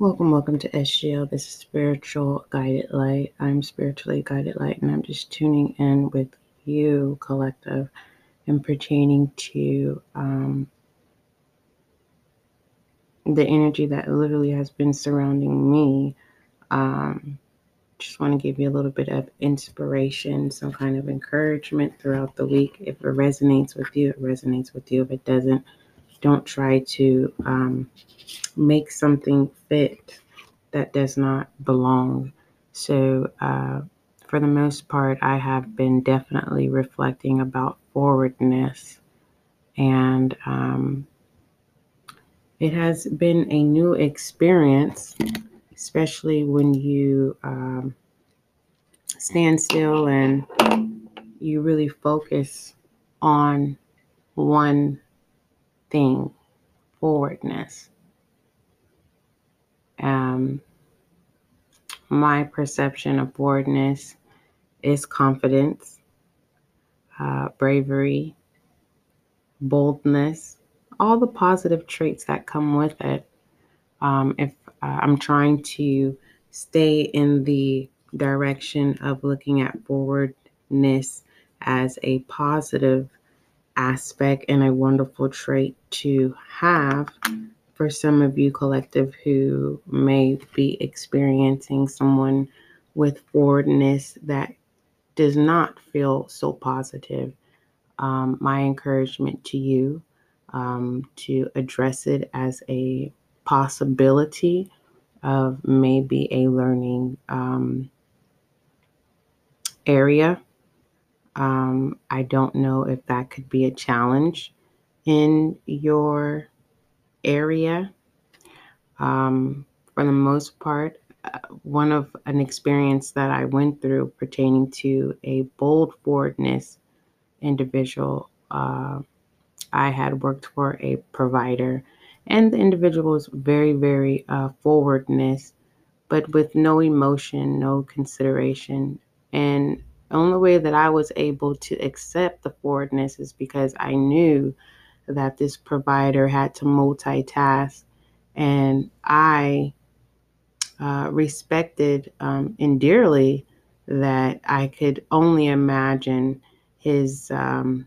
Welcome, welcome to SGL. This is Spiritual Guided Light. I'm Spiritually Guided Light, and I'm just tuning in with you, collective, and pertaining to um, the energy that literally has been surrounding me. Um, just want to give you a little bit of inspiration, some kind of encouragement throughout the week. If it resonates with you, it resonates with you. If it doesn't, don't try to um, make something fit that does not belong. So, uh, for the most part, I have been definitely reflecting about forwardness. And um, it has been a new experience, especially when you um, stand still and you really focus on one thing forwardness. Um, my perception of forwardness is confidence, uh, bravery, boldness, all the positive traits that come with it. Um, if uh, I'm trying to stay in the direction of looking at forwardness as a positive aspect and a wonderful trait to have for some of you collective who may be experiencing someone with forwardness that does not feel so positive. Um, my encouragement to you um, to address it as a possibility of maybe a learning um, area um, I don't know if that could be a challenge in your area. Um, for the most part, uh, one of an experience that I went through pertaining to a bold forwardness individual. Uh, I had worked for a provider, and the individual was very, very uh, forwardness, but with no emotion, no consideration. And the only way that I was able to accept the forwardness is because I knew that this provider had to multitask, and I uh, respected um, and dearly that I could only imagine his um,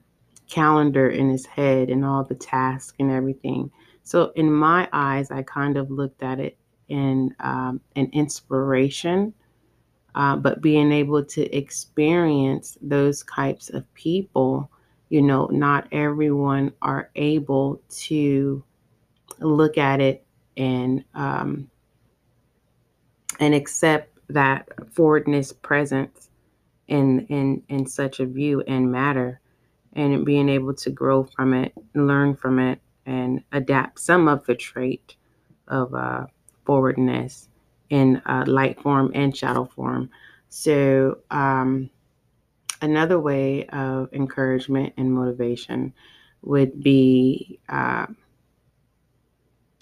calendar in his head and all the tasks and everything. So, in my eyes, I kind of looked at it in um, an inspiration uh, but being able to experience those types of people, you know, not everyone are able to look at it and um, and accept that forwardness presence in in in such a view and matter and being able to grow from it learn from it and adapt some of the trait of uh, forwardness in uh, light form and shadow form. So, um, another way of encouragement and motivation would be, uh,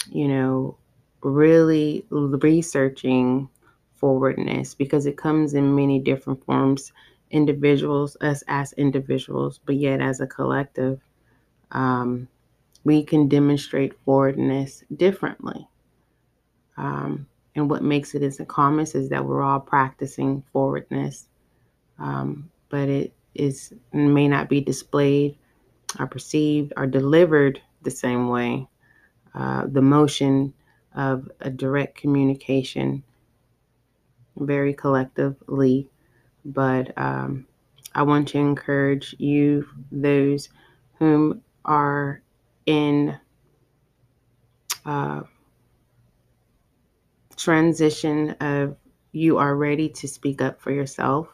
you know, really researching forwardness because it comes in many different forms individuals us as individuals but yet as a collective um, we can demonstrate forwardness differently um, and what makes it as calmest is that we're all practicing forwardness, um, but it is may not be displayed or perceived or delivered the same way. Uh, the motion of a direct communication, very collectively, but um, I want to encourage you, those whom are in uh, transition of you are ready to speak up for yourself.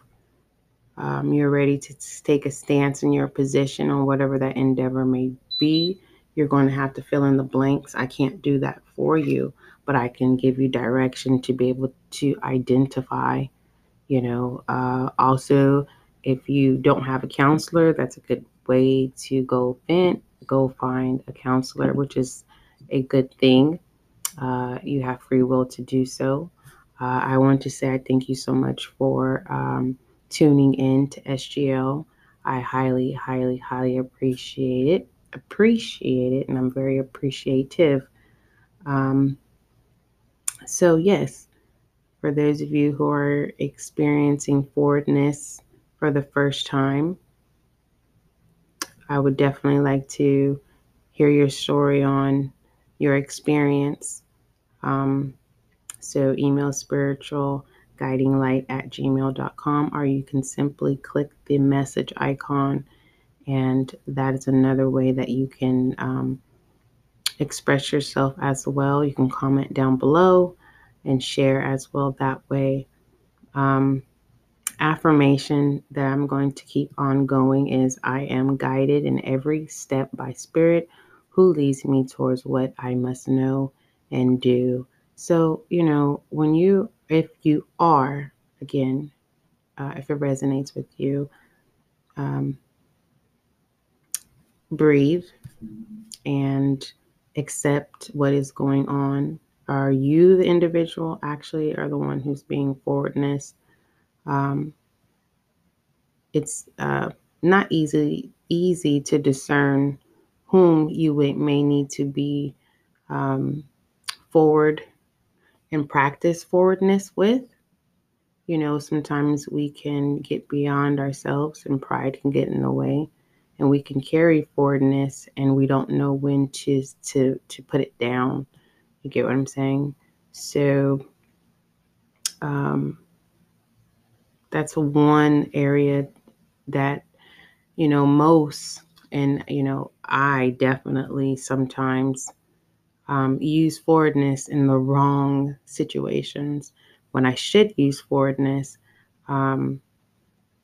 Um, you're ready to take a stance in your position on whatever that endeavor may be. You're going to have to fill in the blanks. I can't do that for you, but I can give you direction to be able to identify. You know, uh, also, if you don't have a counselor, that's a good way to go vent, go find a counselor, which is a good thing. Uh, you have free will to do so. Uh, I want to say I thank you so much for um, tuning in to SGL. I highly, highly, highly appreciate it. Appreciate it, and I'm very appreciative. Um, So, yes, for those of you who are experiencing forwardness for the first time, I would definitely like to hear your story on your experience. Um, so, email spiritual guiding light at gmail.com, or you can simply click the message icon, and that is another way that you can um, express yourself as well. You can comment down below and share as well that way. Um, affirmation that I'm going to keep on going is I am guided in every step by Spirit who leads me towards what I must know and do. So, you know, when you, if you are, again, uh, if it resonates with you, um, breathe and accept what is going on. Are you the individual actually or the one who's being forwardness? Um, it's uh, not easy easy to discern whom you may need to be um, forward and practice forwardness with. You know, sometimes we can get beyond ourselves and pride can get in the way and we can carry forwardness and we don't know when to to to put it down. You get what I'm saying? So um, that's one area that you know most and you know I definitely sometimes um, use forwardness in the wrong situations when I should use forwardness. Um,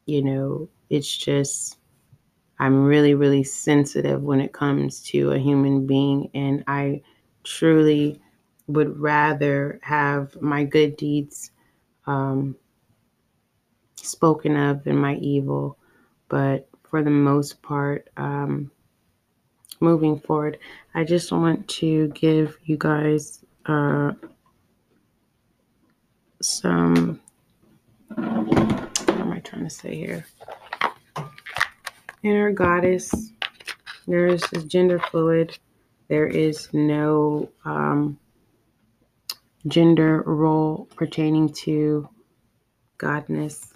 you know, it's just, I'm really, really sensitive when it comes to a human being, and I truly would rather have my good deeds um, spoken of than my evil. But for the most part, um, moving forward, I just want to give you guys uh, some. What am I trying to say here? Inner goddess. There is gender fluid. There is no um, gender role pertaining to godness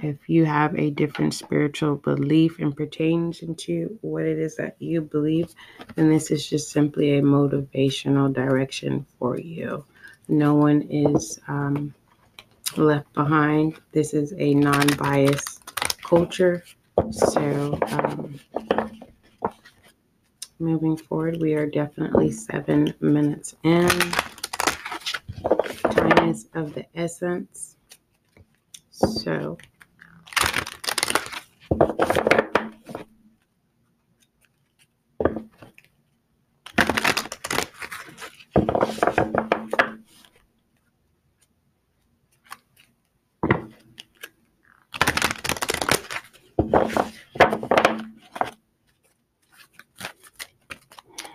if you have a different spiritual belief and pertains into what it is that you believe, then this is just simply a motivational direction for you. No one is um, left behind. This is a non biased culture. So, um, moving forward, we are definitely seven minutes in. Time is of the essence. So,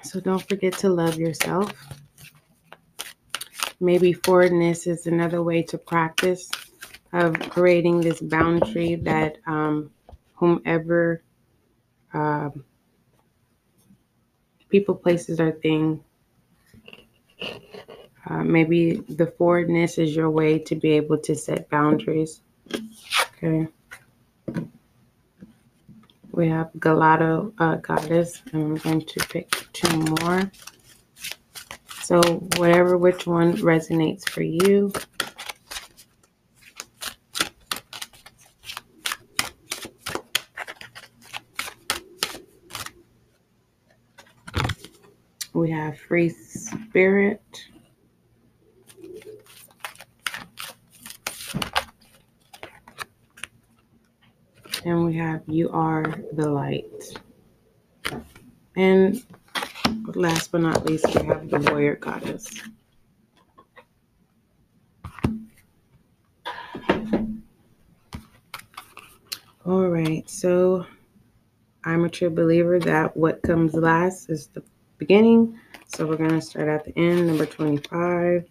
So don't forget to love yourself. Maybe forwardness is another way to practice of creating this boundary that um, whomever um, people, places, or thing, uh, maybe the forwardness is your way to be able to set boundaries. Okay. We have Galato uh, Goddess, and I'm going to pick two more. So, whatever which one resonates for you. We have Free Spirit. And we have You Are the Light. And last but not least, we have the Warrior Goddess. All right, so I'm a true believer that what comes last is the beginning. So we're going to start at the end, number 25.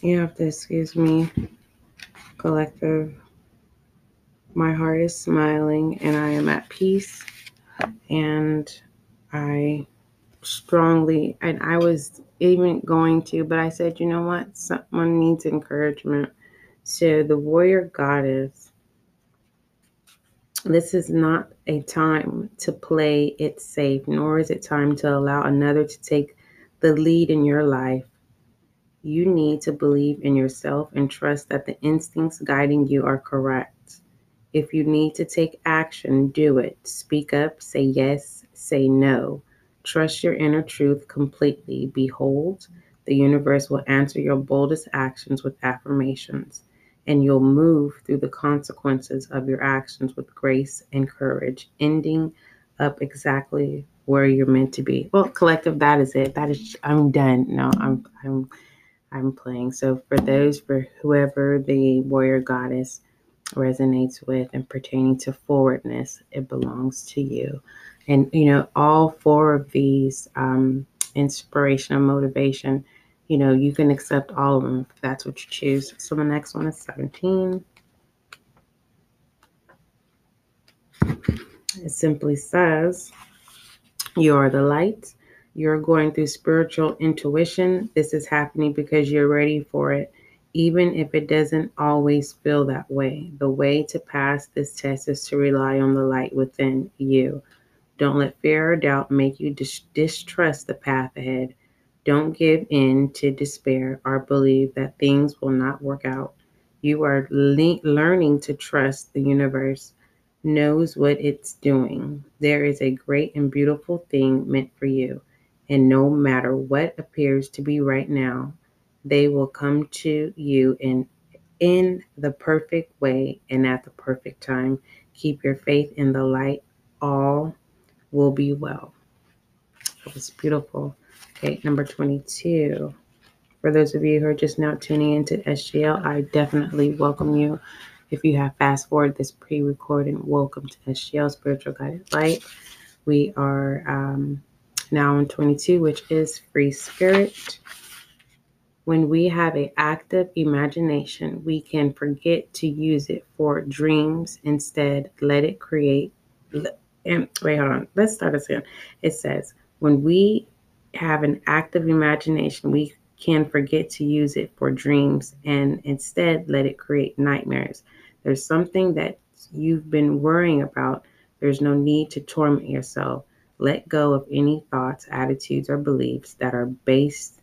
You have to excuse me, collective. My heart is smiling and I am at peace. And I strongly, and I was even going to, but I said, you know what? Someone needs encouragement. So the warrior goddess, this is not a time to play it safe, nor is it time to allow another to take the lead in your life. You need to believe in yourself and trust that the instincts guiding you are correct. If you need to take action, do it. Speak up, say yes, say no. Trust your inner truth completely. Behold, the universe will answer your boldest actions with affirmations, and you'll move through the consequences of your actions with grace and courage, ending up exactly where you're meant to be. Well, collective, that is it. That is I'm done. No, I'm I'm I'm playing. So for those for whoever the warrior goddess resonates with and pertaining to forwardness, it belongs to you. And, you know, all four of these um, inspiration and motivation, you know, you can accept all of them if that's what you choose. So the next one is 17. It simply says, You are the light. You're going through spiritual intuition. This is happening because you're ready for it, even if it doesn't always feel that way. The way to pass this test is to rely on the light within you. Don't let fear or doubt make you dis- distrust the path ahead. Don't give in to despair or believe that things will not work out. You are le- learning to trust the universe knows what it's doing. There is a great and beautiful thing meant for you, and no matter what appears to be right now, they will come to you in in the perfect way and at the perfect time. Keep your faith in the light. All will be well. That was beautiful. Okay, number 22. For those of you who are just now tuning into SGL, I definitely welcome you. If you have fast forward this pre recording, welcome to SGL Spiritual Guided Light. We are um, now in 22, which is Free Spirit. When we have an active imagination, we can forget to use it for dreams. Instead, let it create and wait, hold on. Let's start this again. It says, when we have an active imagination, we can forget to use it for dreams and instead let it create nightmares. There's something that you've been worrying about. There's no need to torment yourself. Let go of any thoughts, attitudes, or beliefs that are based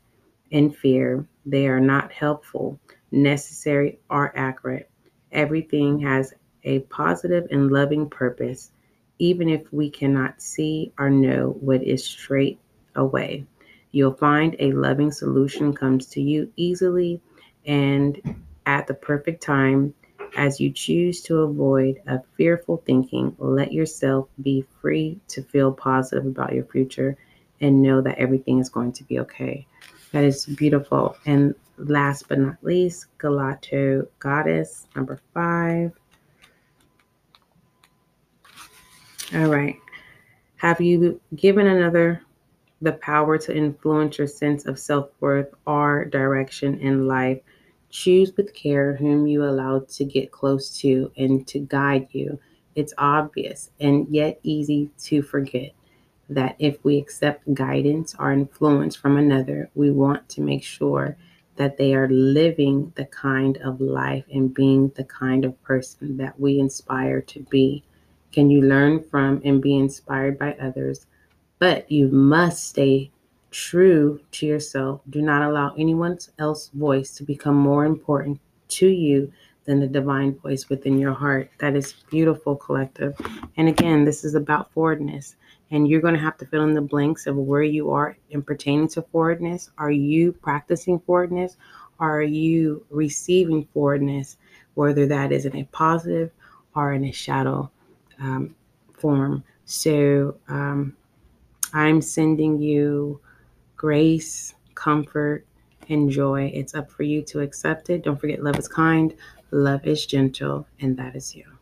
in fear. They are not helpful, necessary, or accurate. Everything has a positive and loving purpose even if we cannot see or know what is straight away. You'll find a loving solution comes to you easily and at the perfect time as you choose to avoid a fearful thinking. Let yourself be free to feel positive about your future and know that everything is going to be okay. That is beautiful. And last but not least, Galato Goddess, number five. All right. Have you given another the power to influence your sense of self worth or direction in life? Choose with care whom you allow to get close to and to guide you. It's obvious and yet easy to forget that if we accept guidance or influence from another, we want to make sure that they are living the kind of life and being the kind of person that we inspire to be. Can you learn from and be inspired by others? But you must stay true to yourself. Do not allow anyone else's voice to become more important to you than the divine voice within your heart. That is beautiful, collective. And again, this is about forwardness. And you're going to have to fill in the blanks of where you are in pertaining to forwardness. Are you practicing forwardness? Are you receiving forwardness, whether that is in a positive or in a shadow um, form. So um, I'm sending you grace, comfort, and joy. It's up for you to accept it. Don't forget, love is kind, love is gentle, and that is you.